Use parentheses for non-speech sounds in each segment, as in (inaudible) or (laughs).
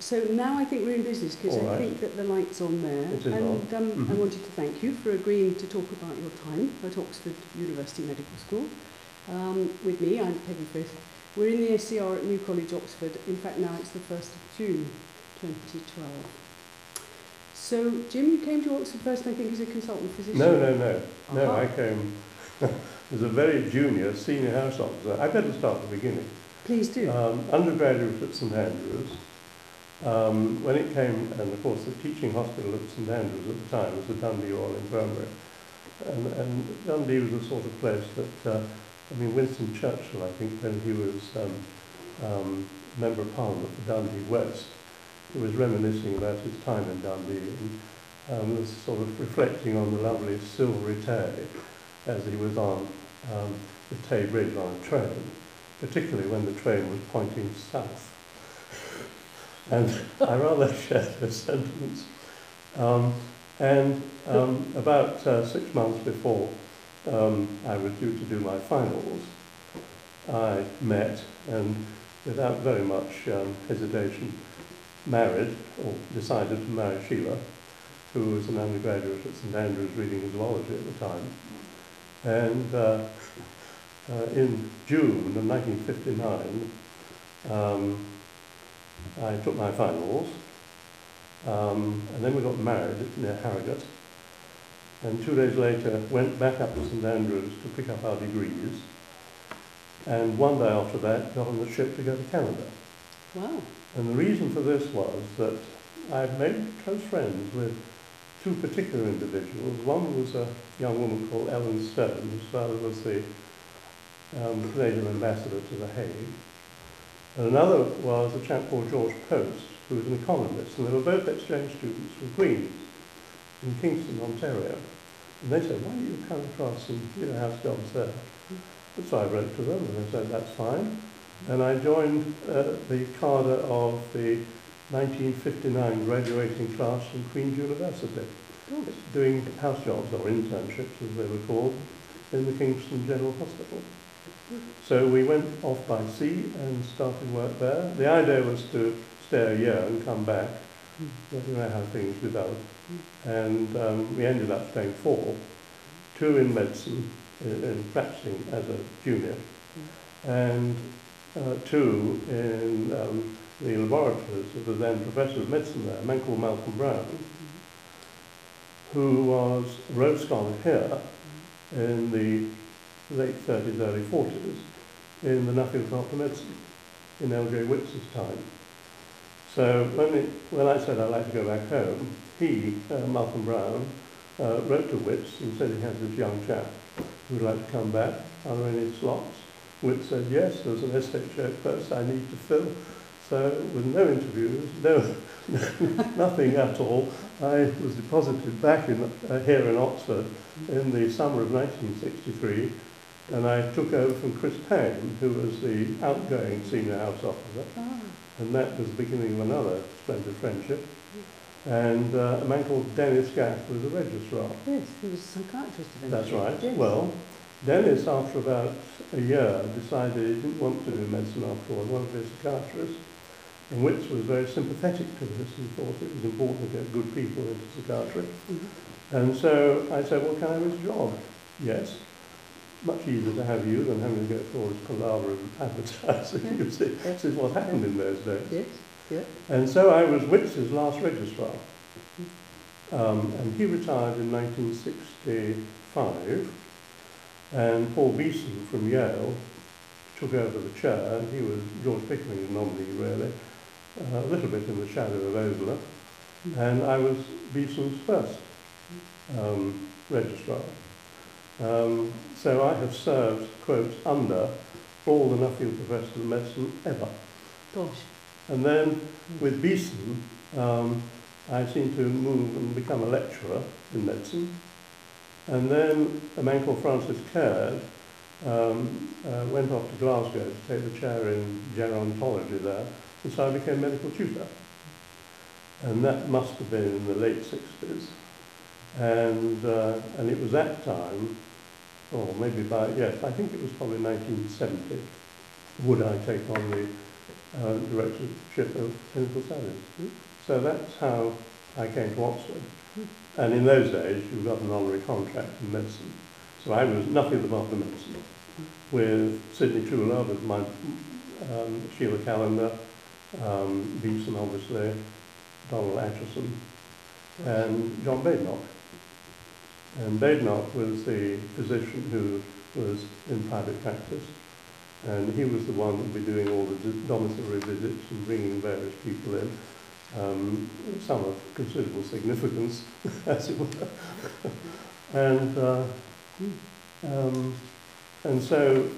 So now I think we're in business because I right. think that the light's on there. It is and. Um, I Mhm. wanted to thank you for agreeing to talk about your time at Oxford University Medical School. Um, with me, I'm Peggy Frith. We're in the SCR at New College, Oxford. In fact, now it's the 1st of June 2012. So, Jim, you came to Oxford first, I think, as a consultant physician. No, no, no. No, I came (laughs) as a very junior senior house officer. I better start at the beginning. Please do. Um, undergraduate at St Andrews. Um, when it came, and of course the teaching hospital at St Andrews at the time was the Dundee Royal Infirmary. And, and Dundee was the sort of place that, uh, I mean, Winston Churchill, I think, when he was um, um, Member of Parliament for Dundee West, he was reminiscing about his time in Dundee and um, was sort of reflecting on the lovely silvery Tay as he was on um, the Tay Bridge on a train, particularly when the train was pointing south. And I rather (laughs) share those sentiments. Um, and um, about uh, six months before um, I was due to do my finals, I met and without very much um, hesitation married or decided to marry Sheila, who was an undergraduate at St Andrews reading zoology at the time. And uh, uh, in June of 1959, um, I took my finals, um, and then we got married near Harrogate. And two days later, went back up to St Andrews to pick up our degrees. And one day after that, got on the ship to go to Canada. wow. And the reason for this was that I made close friends with two particular individuals. One was a young woman called Ellen Stone, whose father was the um, Canadian ambassador to The Hague. And another was a chap called George Post, who was an economist, and they were both exchange students from Queen's in Kingston, Ontario. And they said, why don't you come across and do your house jobs there? And so I wrote to them, and they said, that's fine. And I joined uh, the cadre of the 1959 graduating class from Queen's University, doing house jobs or internships as they were called in the Kingston General Hospital. So we went off by sea and started work there. The idea was to stay a year and come back, but you know how things develop. And um, we ended up staying four, two in medicine, in, in practicing as a junior, and uh, two in um, the laboratories of the then professor of medicine there, a man called Malcolm Brown, who was Rhodes Scholar here in the late 30s, early 40s in the Nuffield Department of Medicine in L.J. Witts's time. So when, it, when I said I'd like to go back home, he, uh, Malcolm Brown, uh, wrote to Witts and said he had this young chap who would like to come back. Are there any slots? Witts said yes, there's an SHO post I need to fill. So with no interviews, no, (laughs) nothing at all, I was deposited back in, uh, here in Oxford in the summer of 1963 and I took over from Chris Payne, who was the outgoing senior house officer, Ah, and that was the beginning of another splendid friendship. And uh, a man called Dennis Gath was a registrar. yes, he was a psychiatrist eventually. That's right. Yes. Well, Dennis, after about a year, decided he didn't want to do medicine after all, he wanted to be a psychiatrist. And Witts was very sympathetic to this and thought it was important to get good people into psychiatry. Mhm. And so I said, well, can I have a job? Yes. Much easier to have you than having to go through all this palaver of advertising, you see. This is what happened in those days. Yes, yeah. And so I was Witts's last registrar. Um, and he retired in 1965. And Paul Beeson from Yale took over the chair. And he was George Pickering's nominee, really, uh, a little bit in the shadow of Osler. And I was Beeson's first um, registrar. Um, so I have served, quote, under all the Nuffield professors of medicine ever. Gosh. And then with Beeson, um, I seemed to move and become a lecturer in medicine. And then a man called Francis Caird um, uh, went off to Glasgow to take the chair in gerontology there, and so I became medical tutor. And that must have been in the late 60s. And, uh, and it was that time, or maybe by, yes, I think it was probably 1970, would I take on the uh, directorship of clinical studies. So that's how I came to Oxford. And in those days, you got an honorary contract in medicine. So I was nothing but after medicine. With Sidney Truelove as my um, Sheila Callender, um, Beeson obviously, Donald Atchison, and John Badenoch. And Badenoch was the physician who was in private practice. And he was the one who would be doing all the domiciliary visits and bringing various people in, um, some of considerable significance, (laughs) as it were. and, uh, um, and so,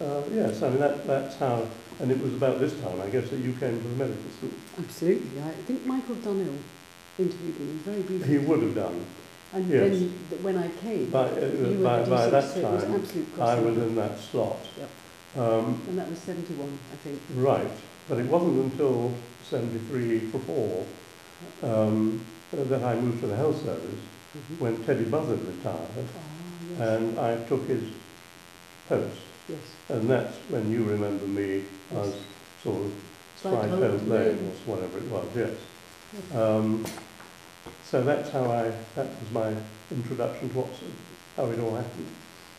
uh, yes, I mean, that, that's how, and it was about this time, I guess, that you came to the medical school. Absolutely. I think Michael Dunhill interviewed me very briefly. He would have done. And yes. then th- when I came, By, uh, you were by, by that so it was I was in that slot. Yep. Um, And that was 71, I think. right, but it wasn't until 73 for 4 um, that I moved to the health service Mhm. when Teddy Buzzard retired Ah, yes. and I took his post. yes. And that's when you remember me as sort of Slide Home Lane. or whatever it was, yes. Yes. Um, so that's how I, that was my introduction to Oxford, how it all happened.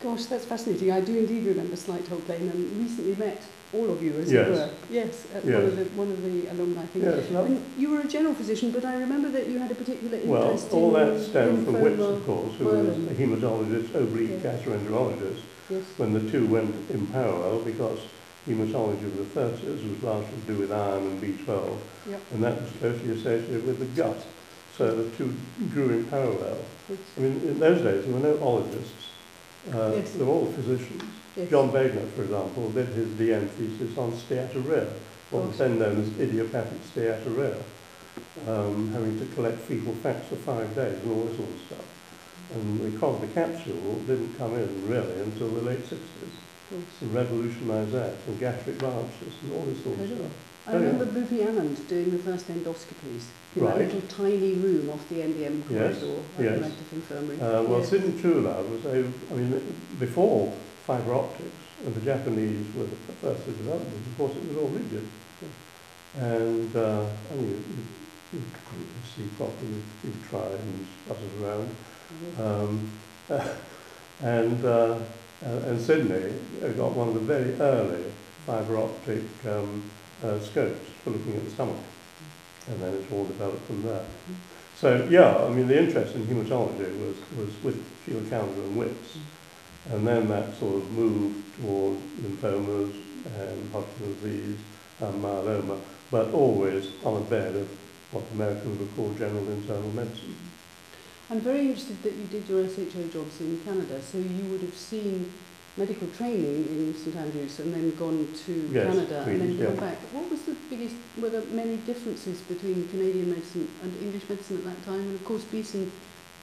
Gosh, that's fascinating. I do indeed remember Slight Hope Lane and recently met all of you, as Yes. it were. Yes, at one, of the, one of the alumni, I think. Yes, And you were a general physician, but I remember that you had a particular interest in well, all in that stemmed from lymphoma. of course, who was a haematologist, oblique Yes. gastroenterologist, Yes. when the two went in parallel because haematology of the 30s was largely to do with iron and B12, Yep. and that was closely associated with the gut. So the two grew in parallel. I mean, in those days, there were no ologists. Uh, Yes. They were all physicians. Yes. John Wagner, for example, did his DM thesis on steatorrhea, what was then known as idiopathic steatorrhea, um, having to collect fecal fats for five days and all this sort of stuff. And the capsule didn't come in really until the late 60s Of course. and revolutionised that, and gastric biopsies and all this sort of stuff. I Oh, yeah. remember Boothby Annand doing the first endoscopies in Right. that little tiny room off the Yes, corridor at yes. the Radcliffe Infirmary. Uh, well, Yes. Sidney Truelove was, a, I mean, before fibre optics, and the Japanese were the first to develop it, of course it was all rigid. And, uh, I mean, you, you couldn't see properly, you try and sputter around. Um, (laughs) and, uh, and Sidney got one of the very early fibre optic um, uh, scopes for looking at the stomach. And then it's all developed from there. So, yeah, I mean, the interest in haematology was, was with Sheila Callender and Witts. And then that sort of moved toward lymphomas and Hodgkin's disease and myeloma, but always on a bed of what Americans would call general internal medicine. I'm very interested that you did your SHO jobs in Canada, so you would have seen medical training in St Andrews and then gone to Yes, Canada and then come yeah. back. What was the biggest, were there many differences between Canadian medicine and English medicine at that time? And of course Beeson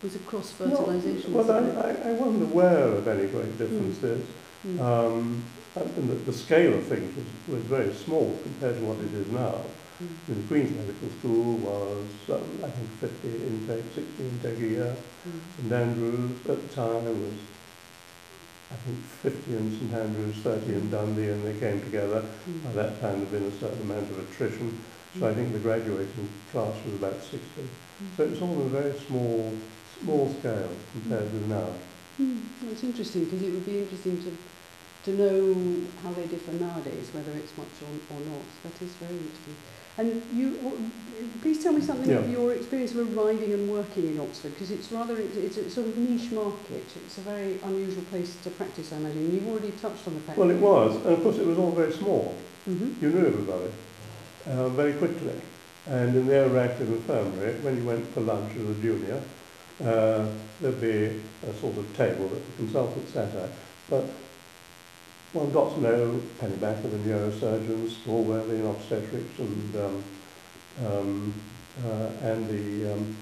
was a cross-fertilisation. Well. I, I, I wasn't aware of any great differences. Mm. Um, and the, the scale of things was, was very small compared to what it is now. Mm. The Queen's Medical School was, um, I think, 50 intake, 60 intake a year. Mm. St Andrews at the time was, I think, 50 in St Andrews, 30 in Dundee, and they came together. Mm. By that time, there'd been a certain amount of attrition, so I think the graduating class was about 60. So it was all on a very small, small scale compared with now. Mm. That's interesting because it would be interesting to to know how they differ nowadays, whether it's much or, or not. That is very interesting. And you, please tell me something of your experience of arriving and working in Oxford, because it's rather, it's, a sort of niche market. It's a very unusual place to practice, I imagine. You've already touched on the fact. Well, it was, and of course it was all very small. Mm-hmm. You knew everybody uh, very quickly. And in the Radcliffe Infirmary, when you went for lunch as a junior, uh, there'd be a sort of table that the consultant sat at. But one got to know Pennybacker, the neurosurgeons, Stallworthy in obstetrics, and um, um, uh, and the um,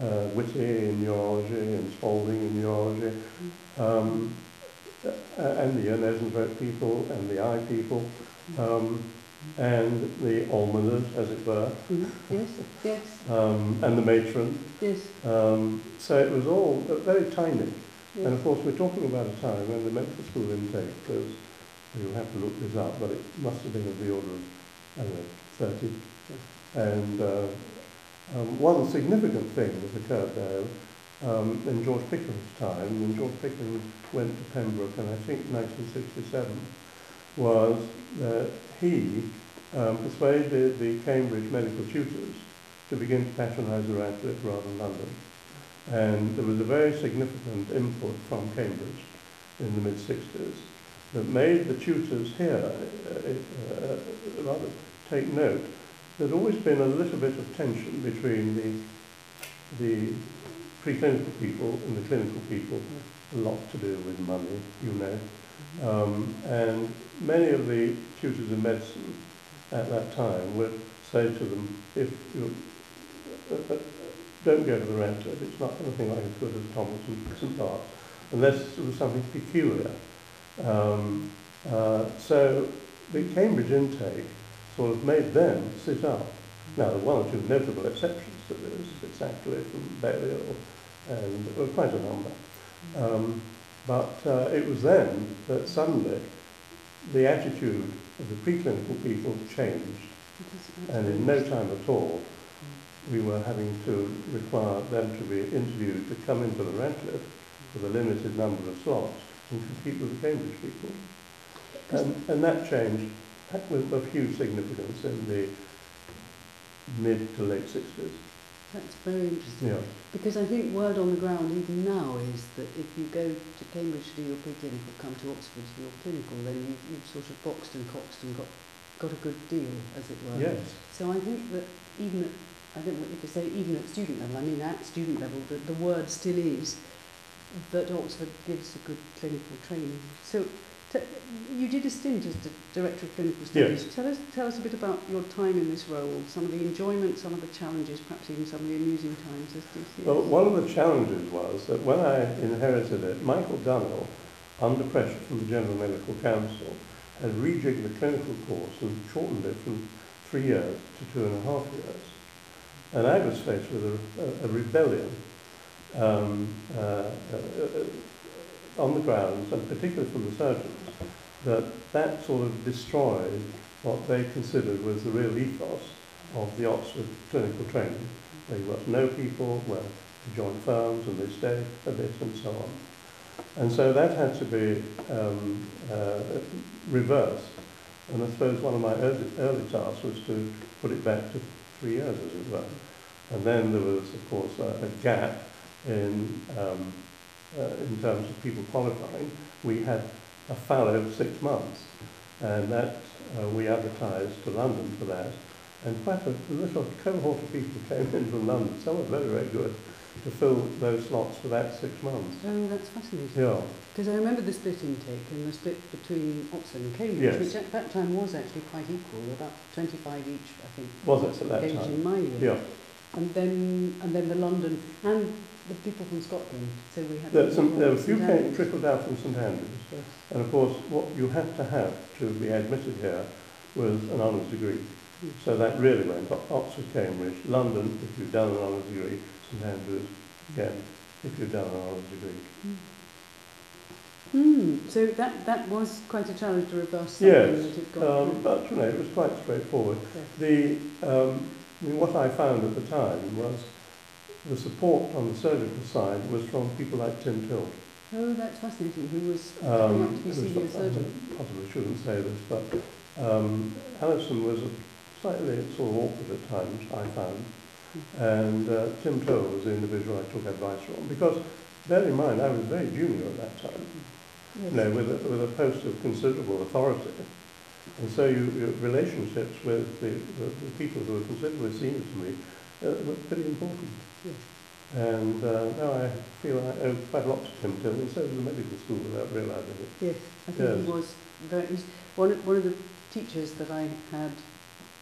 uh, Whitty in neurology, and Spalding in neurology, um, uh, and the ear, nose and throat people, and the eye people, um, and the almoners, as it were, hmm Yes, yes, um, and the matron. yes, Um, so it was all uh, very tiny. And of course, we're talking about a time when the medical school intake was, you'll have to look this up, but it must have been of the order of, I don't know, 30. And uh, um, one significant thing that occurred there um, in George Pickering's time, when George Pickering went to Pembroke in I think 1967, was that he um, persuaded the Cambridge medical tutors to begin to patronise the Radcliffe rather than London. And there was a very significant input from Cambridge in the mid-60s that made the tutors here uh, uh, rather take note. There'd always been a little bit of tension between the, the preclinical people and the clinical people, a lot to do with money, you know. Um, and many of the tutors in medicine at that time would say to them, if you uh, uh, don't go to the Radcliffe, it's not anything like as good as Thomas and St. Bart's, unless it was something peculiar. Um, uh, so the Cambridge intake sort of made them sit up. Now, there were one or two notable exceptions to this, Sutcliffe and Balliol, and well, quite a number. Um, but uh, it was then that suddenly the attitude of the preclinical people changed, and in no time at all, we were having to require them to be interviewed to come into the Radcliffe with a limited number of slots and compete with the Cambridge people. And, um, and that change with of huge significance in the mid to late 60s. That's very interesting. Yeah. Because I think word on the ground even now is that if you go to Cambridge to do your preclinical, come to Oxford to do your clinical, then you, you've sort of boxed and coxed and got, got a good deal, as it were. Yes. So I think that even at, I don't know what you say, even at student level, I mean at student level, the, the word still is that Oxford gives a good clinical training. So you did a stint as Director of Clinical Studies. Yes. Tell us, tell us a bit about your time in this role, some of the enjoyment, some of the challenges, perhaps even some of the amusing times as DCS. Well, one of the challenges was that when I inherited it, Michael Dunhill, under pressure from the General Medical Council, had rejigged the clinical course and shortened it from three years to two and a half years. And I was faced with a, a, a rebellion um, uh, uh, uh, on the grounds, and particularly from the surgeons, that that sort of destroyed what they considered was the real ethos of the Oxford clinical training. They got to know people, where they join firms and they stayed a bit and so on. And so that had to be um, uh, reversed. And I suppose one of my early, early tasks was to put it back to three years, as it were. And then there was, of course, a, a gap in, um, uh, in terms of people qualifying. We had a fallow of six months. And that uh, we advertised to London for that. And quite a little cohort of people (laughs) came in from London. Some were very, very good to fill those slots for that six months. Oh, that's fascinating. Yeah. Because I remember the split intake and the split between Oxford and Cambridge, yes. which at that time was actually quite equal, about 25 each, I think. Was it at that Cambridge time? in my year. Yeah. And then, and then the London, and the people from Scotland. So we had There, some, there were a few came, trickled out from St Andrews. Yes. And of course, what you had to have to be admitted here was an honours degree. Mm. So that really went O- Oxford, Cambridge, London, if you've done an honours degree, St Andrews, again, if you've done an honours degree. Hmm. So that, that was quite a challenge to reverse something Yes, that had gone Um, but, you know, it was quite straightforward. Yes. The, um, I mean, what I found at the time was the support on the surgical side was from people like Tim Tilt. Oh, that's fascinating. Who was coming up Um, to be senior I surgeon? possibly shouldn't say this, but um, Allison was slightly sort of awkward at times, I found. And uh, Tim Toll was the individual I took advice from. Because, bear in mind, I was very junior at that time, Yes. you know, with a, with a post of considerable authority. And so you, your relationships with the, the, the people who were considerably senior to me uh, were pretty important. Yes. And uh, now I feel I owe quite a lot to Tim Till, and so did the medical school without realising it. Yes, I think he was very, he's one, of- one of the teachers that I had,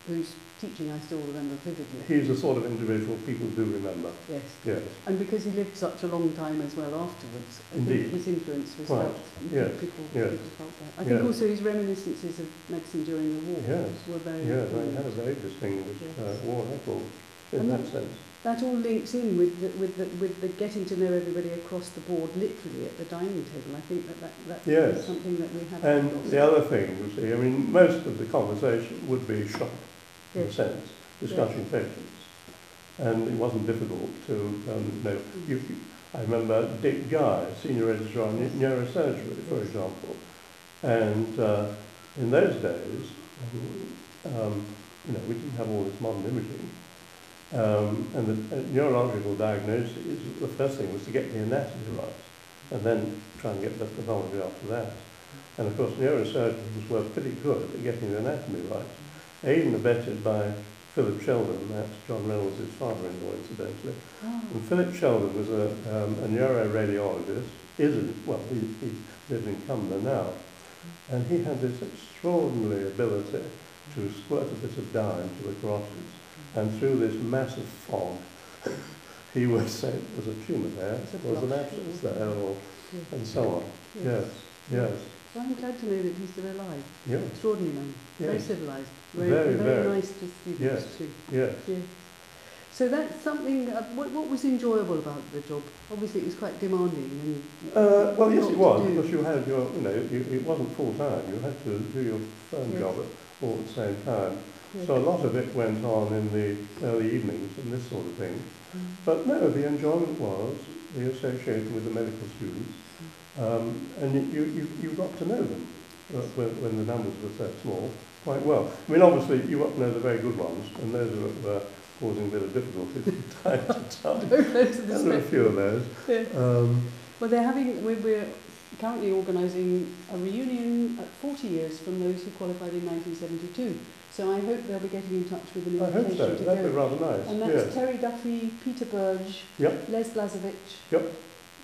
whose teaching I still remember vividly. He's the sort of individual people do remember. Yes. Yes. And because he lived such a long time as well afterwards, I Indeed. think his influence was Right. felt. Yes. People, Yes. people felt that. I think Yes. also his reminiscences of medicine during the war Yes. were very Yeah, he important. had a very distinguished uh, Yes. war record. In And that sense. That all links in with the, with the, with the getting to know everybody across the board, literally at the dining table. I think that, that, that Yes. something that we have. And the other thing, you see, I mean, most of the conversation would be shop, in a sense, discussing patients. And it wasn't difficult to um, know. You, you, I remember Dick Guy, senior registrar on neu- neurosurgery, for example. And uh, in those days, um, you know, we didn't have all this modern imaging. Um, and the uh, neurological diagnosis, the first thing was to get the anatomy right, and then try and get the pathology after that. And of course, neurosurgeons were pretty good at getting the anatomy right, aided and abetted by Philip Sheldon, that's John Reynolds' father-in-law, incidentally. Oh, And Philip Sheldon was a, um, a neuroradiologist, isn't, well, he, he lives in Cumberland now, and he had this extraordinary ability to squirt a bit of dye into the carotids, and through this massive fog, he would say there's a tumour there, there's an abscess there, or, yes. and so on. Yes, yes, Well, I'm glad to know that he's still alive. yes, Extraordinary man. Very civilised. Very, Very, very, very. nice to students Yes. too. yes. Yeah. So that's something, uh, what, what was enjoyable about the job? Obviously it was quite demanding. And Uh, well, yes, it was, because you had your, you know, you, it wasn't full time. You had to do your firm Yes. job at, all at the same time. So a lot of it went on in the early evenings and this sort of thing. Mm. But no, the enjoyment was the association with the medical students, um, and you, you, you, got to know them when, when the numbers were so small quite well. I mean, obviously, you got to know the very good ones, and those were, were causing a bit of difficulty from (laughs) time to time. (laughs) Those are the There were a few of those. Yeah. Um, Well, they're having, we're, we're currently organising a reunion at 40 years from those who qualified in 1972. So I hope they'll be getting in touch with an I hope invitation so. to That'd be go. rather nice. And that's. Terry Duffy, Peter Burge, Yep. Les Blazevich, Yep.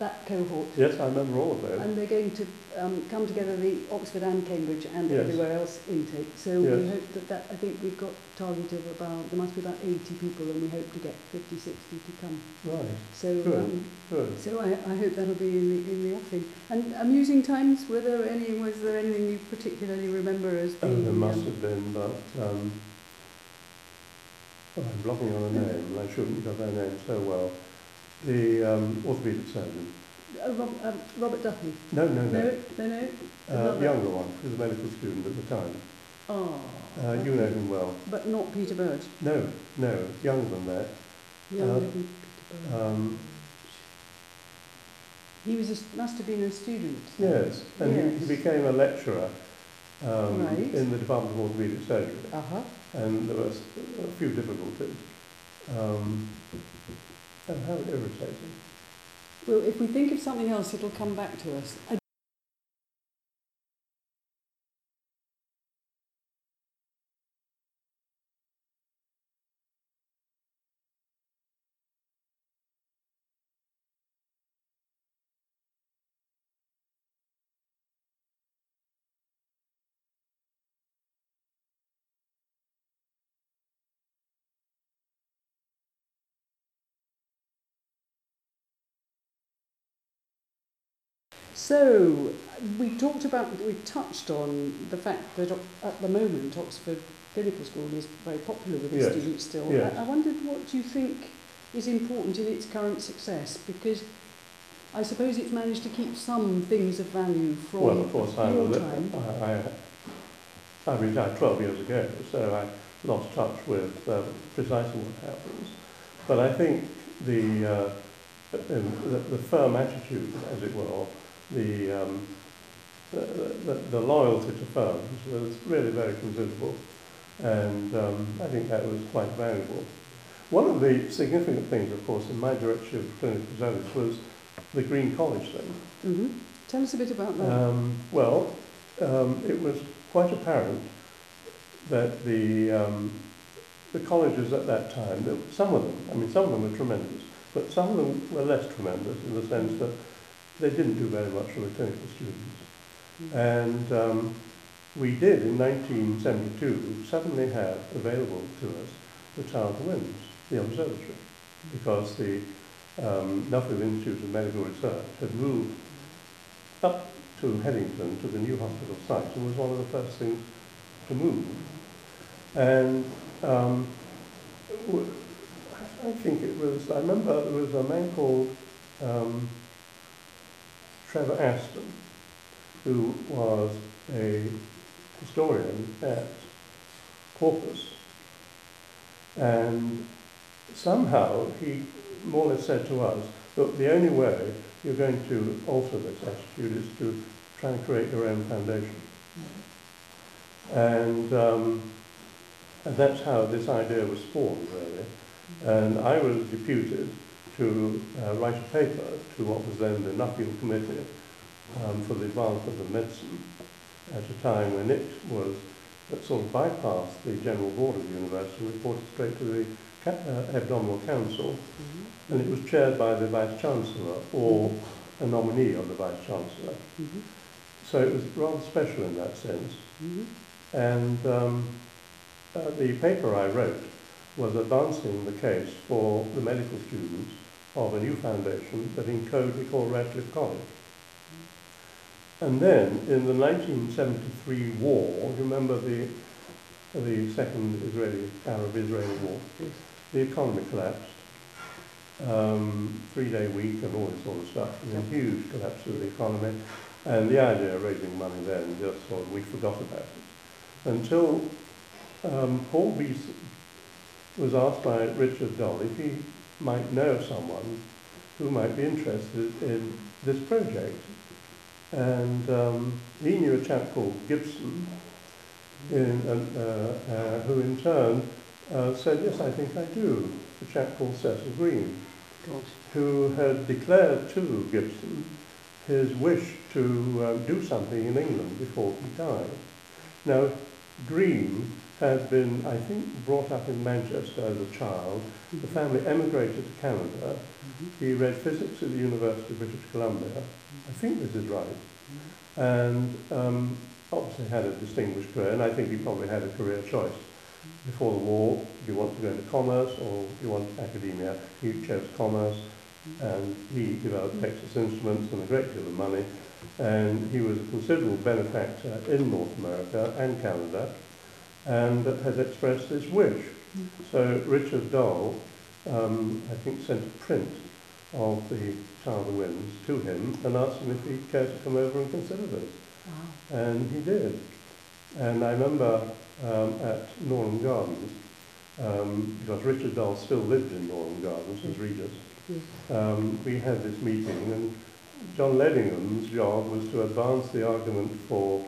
That cohort. Yes, I remember all of those. And they're going to um, come together, the Oxford and Cambridge and Yes. everywhere else intake. So we hope that, that, I think we've got target of about, there must be about 80 people and we hope to get 50, 60 to come. Right. So, Good. um, Good. so I, I hope that'll be in the, in the offing. And amusing times, were there any, was there anything you particularly remember as Oh, there must um, have been, but um, oh, I'm blocking on a name, and I shouldn't because I know him so well. The um, orthopaedic surgeon. uh, Rob, um, Robert Duffy? No, no, No, no. no, no. Uh, younger one, who was a medical student at the time. Oh, Uh, you know him well. but not Peter Burge. No, no, younger than that. Younger Uh, than Peter Burge. Um, he was a, must have been a student. yes, and He, Yes. he became a lecturer um, Right. in the Department of Orthopaedic Surgery. Uh-huh. and there was a few difficulties. Um, and how irritating. Well, if we think of something else, it'll come back to us. So, we talked about, we touched on the fact that at the moment Oxford Clinical School is very popular with the Yes, students still. yes. I, I wondered what do you think is important in its current success because I suppose it's managed to keep some things of value from well, of course, I, was, time. I, I, I retired 12 years ago, so I lost touch with uh, precisely what happens. But I think the, uh, the, the firm attitude, as it were, the, um, the, the, the loyalty to firms was really very considerable. And um, I think that was quite valuable. One of the significant things, of course, in my direction of clinical service was the Green College thing. hmm Tell us a bit about that. Um, well, um, it was quite apparent that the, um, the colleges at that time, some of them, I mean, some of them were tremendous, but some of them were less tremendous in the sense that they didn't do very much for the clinical students. And um, we did, in 1972, suddenly have available to us the Tower of the Winds, the observatory, because the um, Nuffield Institute of Medical Research had moved up to Headington to the new hospital site and was one of the first things to move. And um, I think it was, I remember there was a man called um, Trevor Aston, who was a historian at Corpus. And somehow he more or less said to us, look, the only way you're going to alter this attitude is to try and create your own foundation. And, um, and that's how this idea was formed, really. And I was deputed to uh, write a paper to what was then the Nuffield Committee um, for the Advancement of Medicine at a time when it was that sort of bypassed the General Board of the University, and reported straight to the uh, Hebdomadal Council, mm-hmm. and it was chaired by the Vice Chancellor or a nominee of the Vice Chancellor. Mm-hmm. So it was rather special in that sense. Mm-hmm. And um, uh, the paper I wrote was advancing the case for the medical students of a new foundation that in code we call Radcliffe College. And then in the 1973 war, remember the, the second Israeli, Arab-Israeli war, the economy collapsed. Um, three-day week and all this sort of stuff, and a huge collapse of the economy. And the idea of raising money then just sort of, we forgot about it. Until um, Paul Bees was asked by Richard Doll if he might know someone who might be interested in this project. And um, he knew a chap called Gibson, in, uh, uh, who in turn uh, said, yes, I think I do. A chap called Cecil Green, who had declared to Gibson his wish to um, do something in England before he died. Now, Green had been, I think, brought up in Manchester as a child. The mm-hmm. family emigrated to Canada. Mm-hmm. He read physics at the University of British Columbia. I think this is right. Mm-hmm. And um, obviously had a distinguished career, and I think he probably had a career choice. Before the war, do you want to go into commerce or do you want academia? He chose commerce, and he developed Texas Instruments and a great deal of money. And he was a considerable benefactor in North America and Canada and has expressed this wish. Mm. So Richard Doll, um, I think, sent a print of the Tower of the Winds to him and asked him if he cared to come over and consider this. Wow. And he did. And I remember um, at Norham Gardens, um, because Richard Doll still lived in Norham Gardens as Regius, um, we had this meeting and John Ledingham's job was to advance the argument for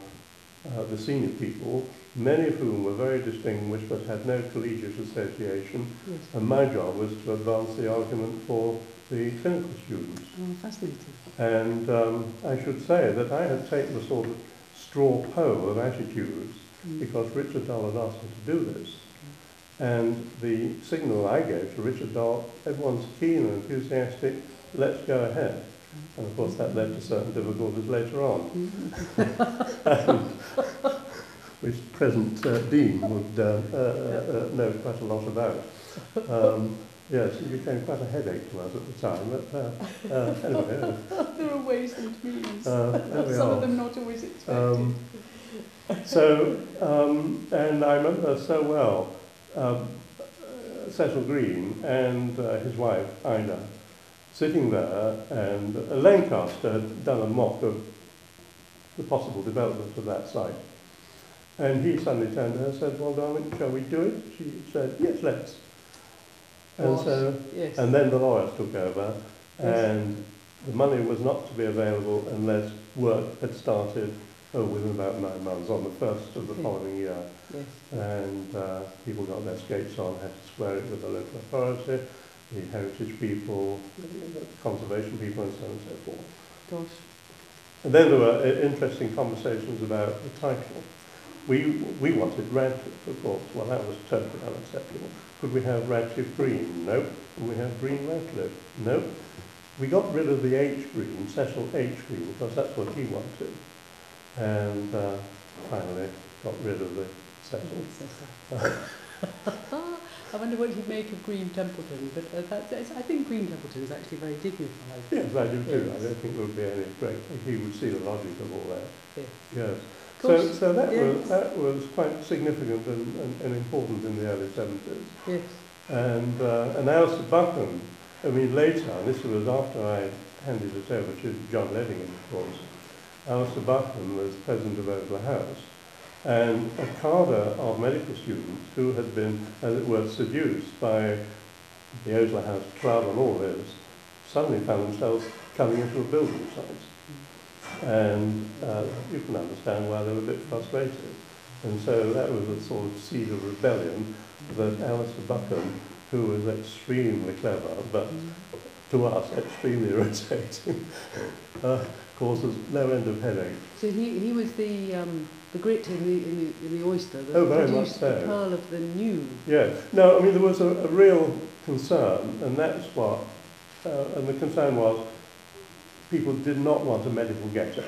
uh, the senior people many of whom were very distinguished but had no collegiate association. Yes. And my job was to advance the argument for the clinical students. Oh, fascinating. And um, I should say that I had taken a sort of straw poll of attitudes mm. because Richard Doll had asked me to do this. Mm. And the signal I gave to Richard Doll, everyone's keen and enthusiastic, let's go ahead. And of course that led to certain difficulties later on. Mm. which present uh, Dean would uh, uh, uh, know quite a lot about. Um, yes, it became quite a headache to us at the time, but uh, uh, anyway. (laughs) there are ways and means. Some are. of them not always expected. Um, so, um, and I remember so well um, Cecil Green and his wife, Ida, sitting there, and Lancaster had done a mock of the possible development of that site. And he suddenly turned to her and said, well, darling, shall we do it? She said, yes, let's. And so, yes. and then the lawyers took over, yes. and the money was not to be available unless work had started oh, within about nine months, on the first of the following year. Yes. And uh, people got their skates on, had to square it with the local authority, the heritage people, the conservation people, and so on and so forth. Gosh. And then there were uh, interesting conversations about the title. We, we wanted Radcliffe, of course. Well, that was totally unacceptable. Could we have Radcliffe Green? Nope. Could we have Green Radcliffe? Nope. We got rid of the H Green, Cecil H Green, because that's what he wanted. And uh, finally got rid of the Cecil. (laughs) (laughs) I wonder what he'd make of Green Templeton, but uh, that, I think Green Templeton is actually very dignified. Yes, I do too. Yes. I don't think there would be any great, he would see the logic of all that. Yes. yes. So, so that, yes. was, that was quite significant and, and, and important in the early 70s. Yes. And, uh, and Alistair Buchan, I mean, later, and this was after I handed it over to John Ledingham, of course, Alistair Buchan was president of Osler House, and a cadre of medical students who had been, as it were, seduced by the Osler House club and all this, suddenly found themselves coming into a building site. And uh, you can understand why they were a bit frustrated. And so that was a sort of seed of rebellion that Alistair Buchan, who was extremely clever, but to us extremely (laughs) irritating, uh, causes no end of headache. So he, he was the, um, the grit in the, in the, in the oyster that Oh, very much produced the so. pearl of the new. Yeah, no, I mean, there was a, a real concern, and that's what, uh, and the concern was people did not want a medical ghetto.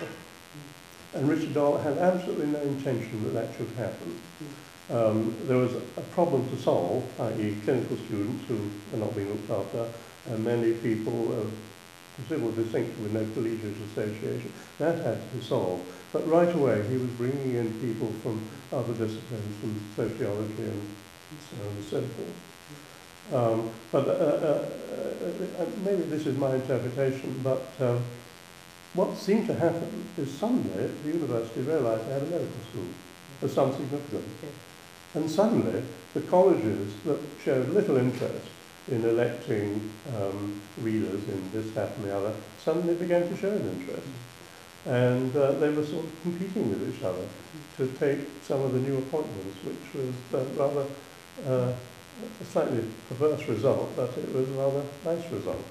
And Richard Doll had absolutely no intention that that should happen. Um, there was a problem to solve, i.e. clinical students who are not being looked after, and many people of considerable distinction with no collegiate association. That had to be solved. But right away he was bringing in people from other disciplines, from sociology and so on and so forth. Um, but uh, uh, uh, uh, maybe this is my interpretation, but um, what seemed to happen is suddenly the university realised they had a medical school of some significance. And suddenly the colleges that showed little interest in electing um, readers in this, that and the other suddenly began to show an interest. And uh, they were sort of competing with each other to take some of the new appointments, which was uh, rather uh, a slightly perverse result, but it was a rather nice result.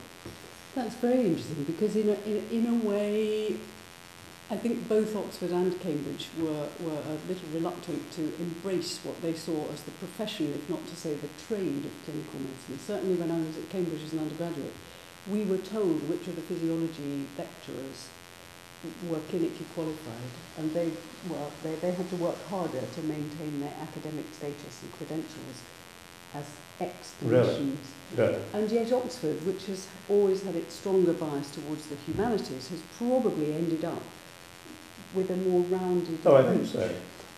That's very interesting because in a, in, in a way, I think both Oxford and Cambridge were, were a little reluctant to embrace what they saw as the profession, if not to say the trade of clinical medicine. Certainly when I was at Cambridge as an undergraduate, we were told which of the physiology lecturers were clinically qualified and they, well, they, they had to work harder to maintain their academic status and credentials as ex-clinicians. Yeah. And yet Oxford, which has always had its stronger bias towards the humanities, has probably ended up with a more rounded Oh, I think so.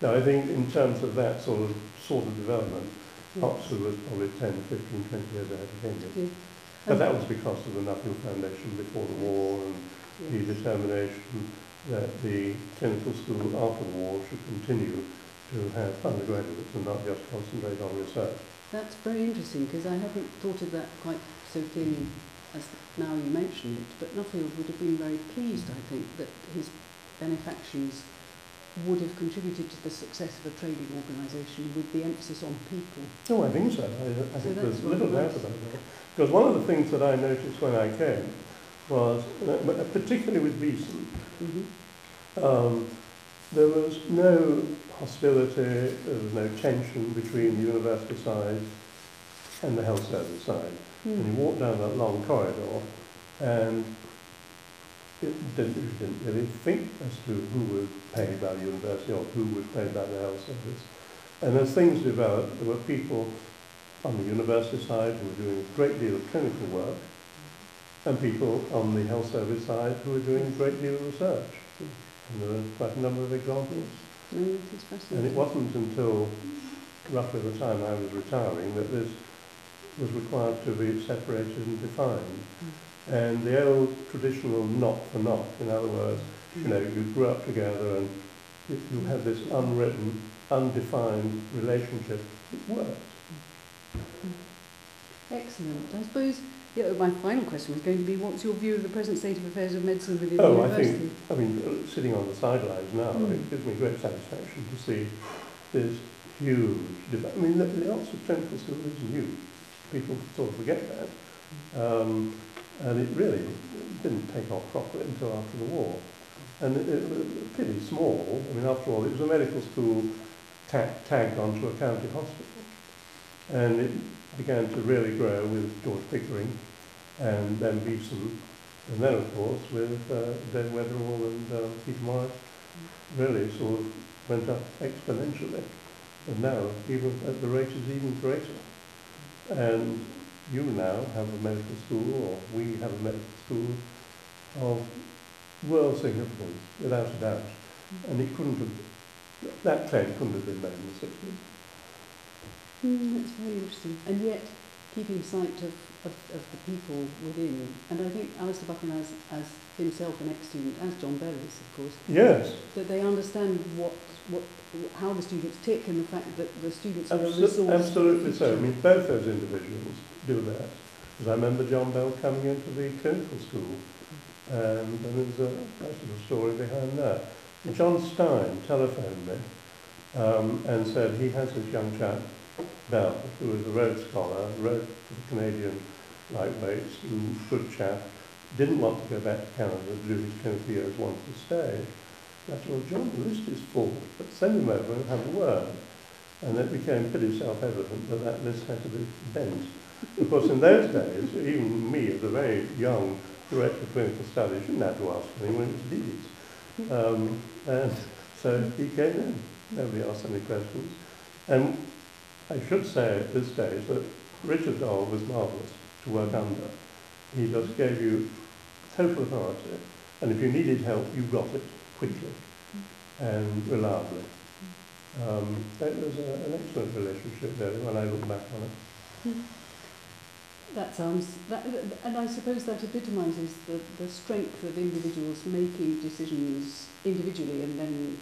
No, I think in terms of that sort of sort of development, Yes. Oxford was probably 10, 15, 20 years ahead of Cambridge. Yeah. But that um, was because of the Nuffield Foundation before the war and the determination that the clinical school after the war should continue to have undergraduates and not just concentrate on research. That's very interesting because I haven't thought of that quite so clearly as now you mention it. But Nuffield would have been very pleased, I think, that his benefactions would have contributed to the success of a trading organisation with the emphasis on people. No, I think so. I, I think that's there's little doubt about that. Because one of the things that I noticed when I came was, uh, particularly with Beeson, Mm-hmm. Um, there was no hostility, there was no tension between the university side and the health service side. And you Hmm. walk down that long corridor and it didn't, really think as to who was paid by the university or who was paid by the health service. And as things developed, there were people on the university side who were doing a great deal of clinical work and people on the health service side who were doing a great deal of research. And there were quite a number of examples. Is And it wasn't until roughly the time I was retiring that this was required to be separated and defined. Hmm. And the old traditional not for not, in other words, you know, you grew up together and you, you had this unwritten, undefined relationship. It worked. Excellent. I suppose yeah, my final question was going to be what's your view of the present state of affairs of medicine within the Oh, I think, I mean, uh, sitting on the sidelines now, Mm. it gives me great satisfaction to see this huge. I mean, the, the Oxford Clinical School is new. People sort of forget that. Um, and it really didn't take off properly until after the war. And it, it was pretty small. I mean, after all, it was a medical school ta- tagged onto a county hospital. And it began to really grow with George Pickering and then Beeson and then, of course, with uh, Ben Weatherall and uh, Peter Morris, really sort of went up exponentially. And now, even at the rate is even greater. And you now have a medical school, or we have a medical school of world significance, without a doubt. And it couldn't have, that claim couldn't have been made in the 60s. Hmm, that's very interesting. And yet, keeping sight of, of, of the people within. And I think Alistair Buchan, as, as himself an ex-student, as John Bellis, of course, Yes, that they understand what, what, how the students tick and the fact that the students are a resource. absolutely so. I mean, both those individuals do that. Because I remember John Bell coming into the clinical school, and, and there's a nice little story behind that. And John Stein telephoned me um, and said he has this young chap, Bell, who was a Rhodes Scholar, wrote the Canadian lightweights, good chap, didn't want to go back to Canada to do his clinical years, wanted to stay. I said, well, John, the list is full, but send him over and have a word. And it became pretty self-evident that that list had to be bent. Of course, in those days, even me, as a very young director of clinical studies, didn't have to ask anyone, when it Leeds. Um, and so he came in. Nobody asked any questions. And I should say at this stage that Richard Doll was marvellous to work under. He just gave you total authority. And if you needed help, you got it quickly and reliably. Um, it was a, an excellent relationship there when I look back on it. That sounds, that, and I suppose that epitomises the, the strength of individuals making decisions individually and then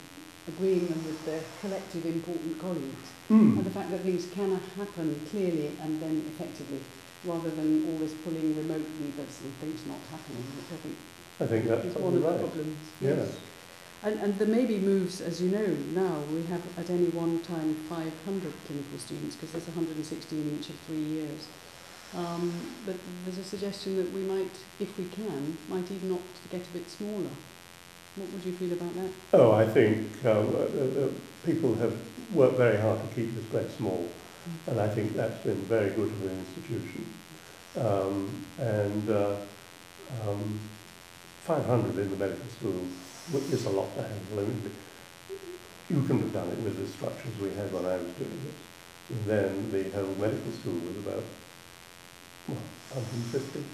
agreeing them with their collective important colleagues. Hmm. And the fact that things can happen clearly and then effectively, rather than always pulling remote levers and things not happening, which I think I think that's is one of probably the right. problems. Yes. And, and there may be moves, as you know, now we have at any one time 500 clinical students because there's 160 in each of three years. Um, but there's a suggestion that we might, if we can, might even opt to get a bit smaller. What would you feel about that? Oh, I think um, uh, uh, people have worked very hard to keep this place small, and I think that's been very good for the institution. Um, and uh, um, 500 in the medical school is a lot to handle. I mean, you couldn't have done it with the structures we had when I was doing it. And then the whole medical school was about 150,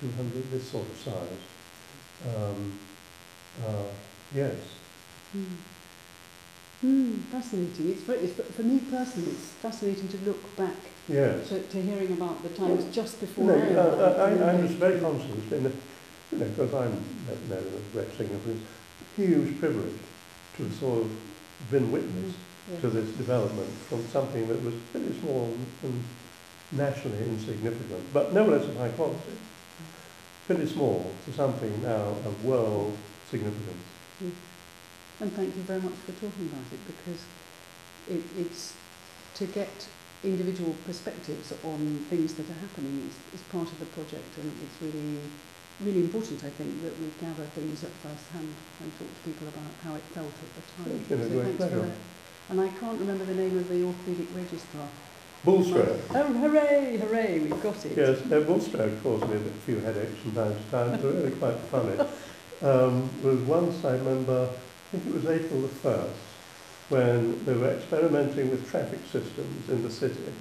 200, this sort of size. Um, uh, yes. Hmm. Hmm, fascinating. It's, very, it's for me personally, it's fascinating to look back Yes. to, to hearing about the times just before know, I, uh, I, I, I was very conscious, in the, you know, because I'm no, no, a great singer, but it's a huge privilege to have sort of been witness Yeah. to this development from something that was pretty small and nationally insignificant, but nevertheless of high quality. Pretty small to something now of world significance. And thank you very much for talking about it because it, it's to get individual perspectives on things that are happening is, is part of the project and it's really really important I think that we gather things at first hand and talk to people about how it felt at the time. It's been a so great pleasure. And I can't remember the name of the orthopaedic registrar. Bulstrode. Oh, hooray, hooray, we've got it. Yes, no, Bulstrode caused me a few headaches from time to time. They're really quite funny. (laughs) Um, there was once, I remember, I think it was April the 1st, when they were experimenting with traffic systems in the city.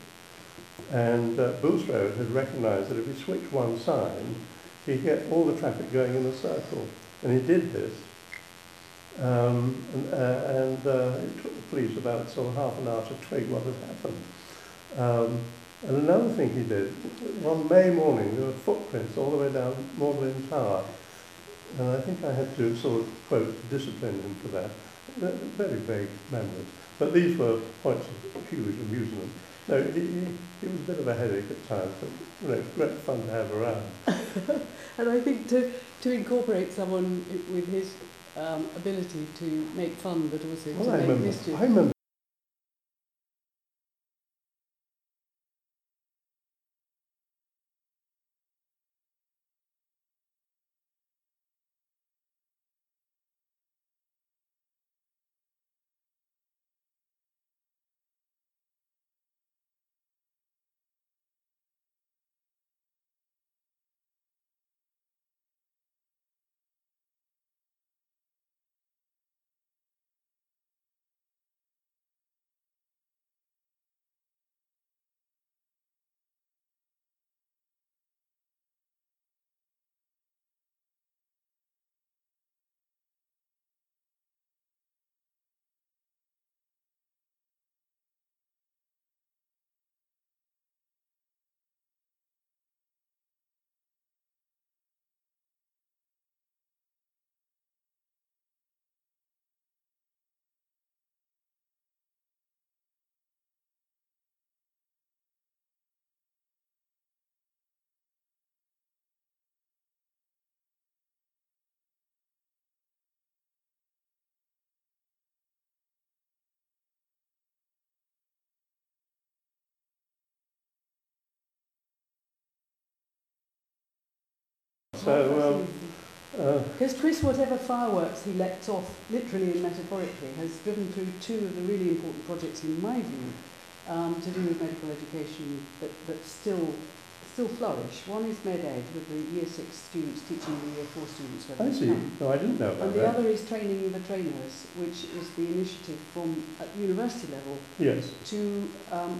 And uh, Bulstrode had recognised that if he switched one sign, he'd get all the traffic going in a circle. And he did this. Um, and uh, and uh, it took the police about sort of half an hour to twig what had happened. Um, and another thing he did, one May morning, there were footprints all the way down Magdalen Tower. And I think I had to sort of, quote, discipline him for that. They're Very vague memories. But these were points of huge amusement. No, he, he, he was a bit of a headache at times, but you know, great fun to have around. (laughs) And I think to, to incorporate someone with his um, ability to make fun but also Well, to I make remember, mischief. I remember So, um, uh, Because Chris, whatever fireworks he lets off, literally and metaphorically, has driven through two of the really important projects, in my view, um, to do with medical education that, that still still flourish. One is MedEd, with the Year 6 students teaching the Year 4 students. I see. can. No, I didn't know about And the that. other is training the trainers, which is the initiative from at university level Yes. to um,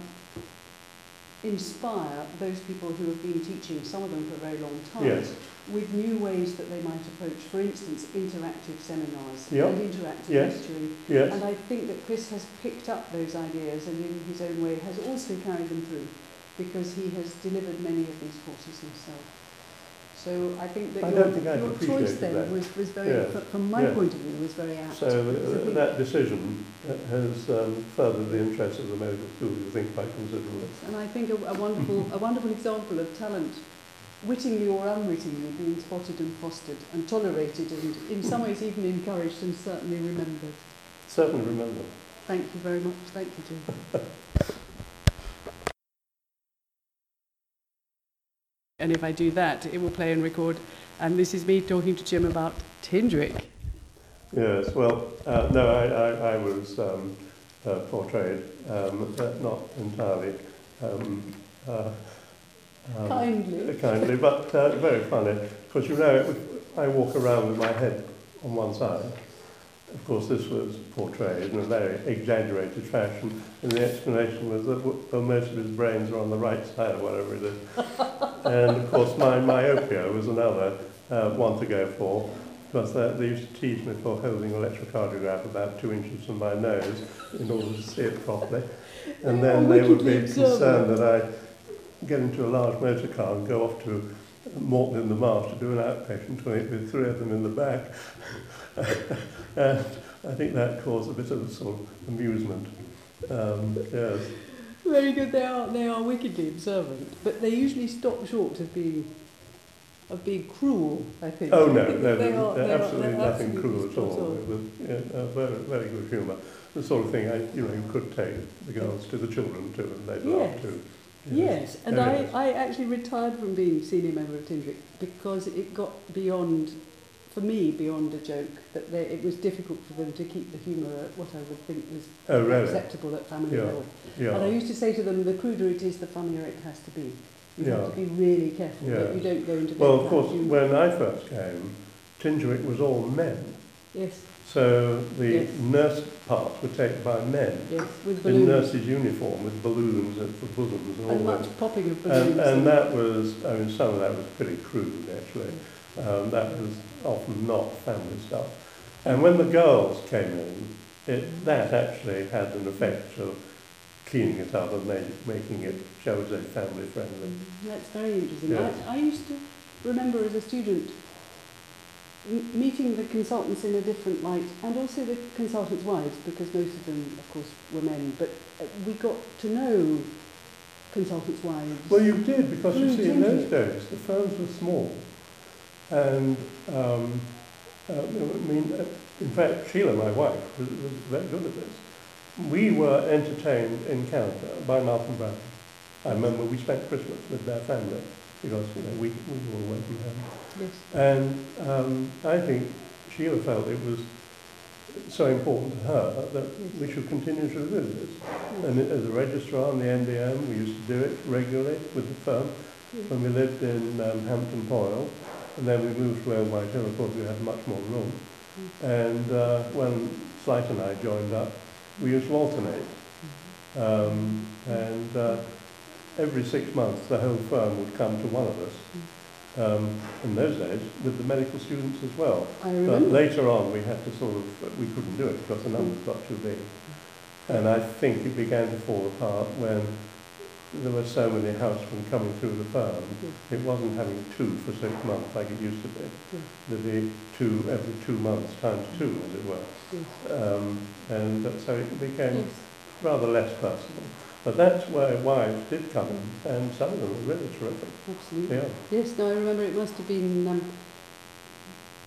inspire those people who have been teaching, some of them for a very long time, Yes. with new ways that they might approach, for instance, interactive seminars Yep. and interactive Yes. lecturing. Yes. And I think that Chris has picked up those ideas and in his own way has also carried them through because he has delivered many of these courses himself. So I think that I your, think your choice then that. was, was very, Yeah. from my Yeah. point of view, was very apt. So uh, that decision uh, has um, furthered the interests of the medical school, you think, quite considerably. And I think a, a wonderful, a wonderful example of talent, wittingly or unwittingly, being spotted and fostered and tolerated and in some ways even encouraged and certainly remembered. Certainly remembered. Thank you very much. Thank you, Jim. (laughs) And if I do that, it will play and record. And this is me talking to Jim about Tingewick. Yes, well, uh, no, I, I, I was um, uh, portrayed, um, uh, not entirely um, uh, um, Kindly. kindly, but uh, very funny. Because you know, I walk around with my head on one side. Of course, this was portrayed in a very exaggerated fashion, and the explanation was that well, most of his brains were on the right side, or whatever it is. (laughs) and of course, my myopia was another uh, one to go for, because they, they used to tease me for holding an electrocardiograph about two inches from my nose in order to see it properly. And then they would be concerned that I'd get into a large motor car and go off to Moreton in the Marsh to do an outpatient clinic with three of them in the back. (laughs) and I think that caused a bit of sort of amusement. Um, yes. Very good. They are they are wickedly observant, but they usually stop short of being of being cruel. I think. Oh no, (laughs) think no, they are- there- they are- absolutely they're nothing absolutely cruel at all. It was yeah, uh, very, very good humour. The sort of thing I, you know, you could take the girls to the children too, and they'd laugh Yes. too. Yes, and I. I actually retired from being senior member of Tingewick because it got beyond, for me, beyond a joke, that they, it was difficult for them to keep the humour at what I would think was Oh really? acceptable at family Yeah. level. And I used to say to them, the cruder it is, the funnier it has to be. You Yeah. have to be really careful that you don't go into Well, of course, when I first came, Tingewick was all men. Yes, So the Yes. nurse parts were taken by men yes, in nurses' uniform with balloons and for bosoms and all And that. much popping of balloons. And, and that was, I mean, some of that was pretty crude, actually. Um, that was often not family stuff. And when the girls came in, it, that actually had an effect of cleaning it up and made, making it, shall we say, family friendly. Mm, That's very interesting. Yes. I, I used to remember as a student meeting the consultants in a different light, and also the consultants' wives, because most of them, of course, were men. But uh, we got to know consultants' wives. Well, you did, because you see, in those days, the firms were small. And, um, uh, I mean, uh, in fact, Sheila, my wife, was, was very good at this. We were entertained in Canada by Malcolm Brown. I remember we spent Christmas with their family because, you know, we, we were away from home. Yes. And um, I think Sheila felt it was so important to her that we should continue to do this. And as a registrar on the NDM, we used to do it regularly with the firm Yes. when we lived in um, Hampton Poyle. And then we moved to White Hill, of course, we had much more room. And uh, when Sleight and I joined up, we used to alternate. Um, and uh, every six months, the whole firm would come to one of us. Um, in those days, with the medical students as well. I remember. But later on, we had to sort of, we couldn't do it because the numbers got too big. And I think it began to fall apart when there were so many housemen coming through the firm. It wasn't having two for six months like it used to be. Yes. There'd be two every two months times two, as it were. Yes. Um, and so it became Yes. rather less personal. But that's where wives did come in, and some of them were really terrific. Absolutely. Yeah. Yes, no, I remember it must have been um,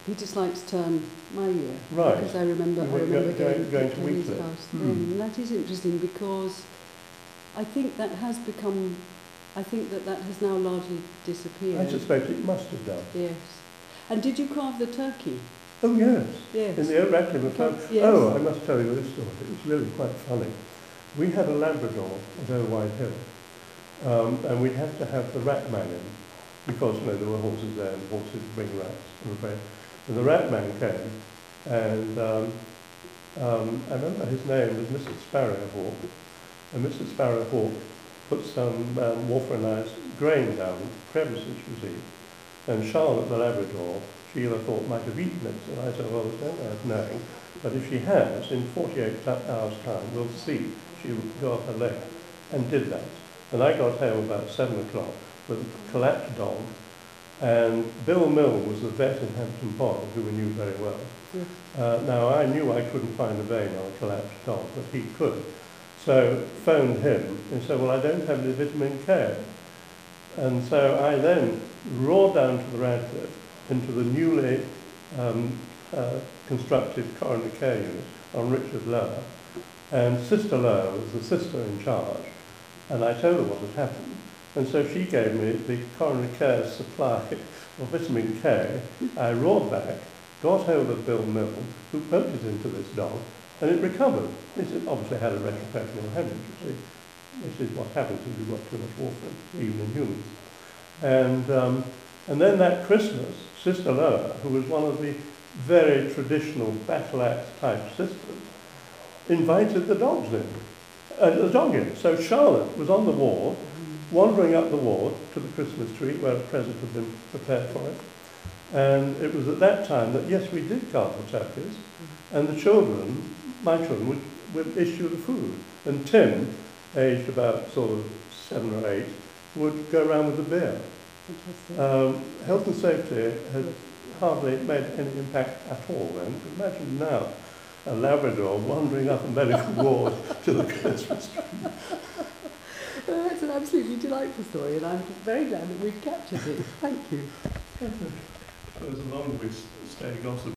Peter Sleight's term, my year. Right. Because I remember, I You remember go- going, going- going to to his house then. And that is interesting because I think that has become, I think that that has now largely disappeared. I suspect it must have done. Yes. And did you carve the turkey? Oh, yes. Yes. In the Oak Radcliffe yes. Oh, I must tell you this story. It's really quite funny. We had a Labrador at White Hill, um, and we had to have the rat man in because you know there were horses there and horses bring rats. I'm afraid. And the rat man came, and um, um, I remember his name was Mrs. Sparrowhawk, and Mrs. Sparrowhawk put some um, warfarinized grain down crevices, you see. And Charlotte the Labrador, Sheila thought might have eaten it, and I said, well, way of knowing. But if she has, in 48 ta- hours' time, we'll see. She will go off her leg, and did that. And I got home about 7 o'clock with a collapsed dog, and Bill Mill was the vet in Hampton Poyle, who we knew very well. Yes. Uh, now, I knew I couldn't find a vein on a collapsed dog, but he could. So phoned him and said, well, I don't have any vitamin K. And so I then roared down to the Radcliffe into the newly um, uh, constructed coronary care unit on Richard Lower. And Sister Lower was the sister in charge. And I told her what had happened. And so she gave me the coronary care supply (laughs) of vitamin K. I roared back, got hold of Bill Mill, who poked it into this dog, and it recovered. This obviously had a retroperitoneal hemorrhage, you see. This is what happens if you've got too much warfarin, even in humans. And, um, and then that Christmas, Sister Lower, who was one of the very traditional battle axe type sisters, invited the dogs in, uh, the dog in. So Charlotte was on the ward, wandering up the ward to the Christmas tree where a present had been prepared for it. And it was at that time that, yes, we did carve the turkeys, and the children, my children, would, would issue the food. And Tim, aged about sort of seven or eight, would go around with the beer. Um, health and safety had hardly made any impact at all then. Imagine now a Labrador wandering up a medical (laughs) ward to the Christmas tree. Oh, it's an absolutely delightful story, and I'm very glad that we've captured it. Thank you. It was a long we stay gossip.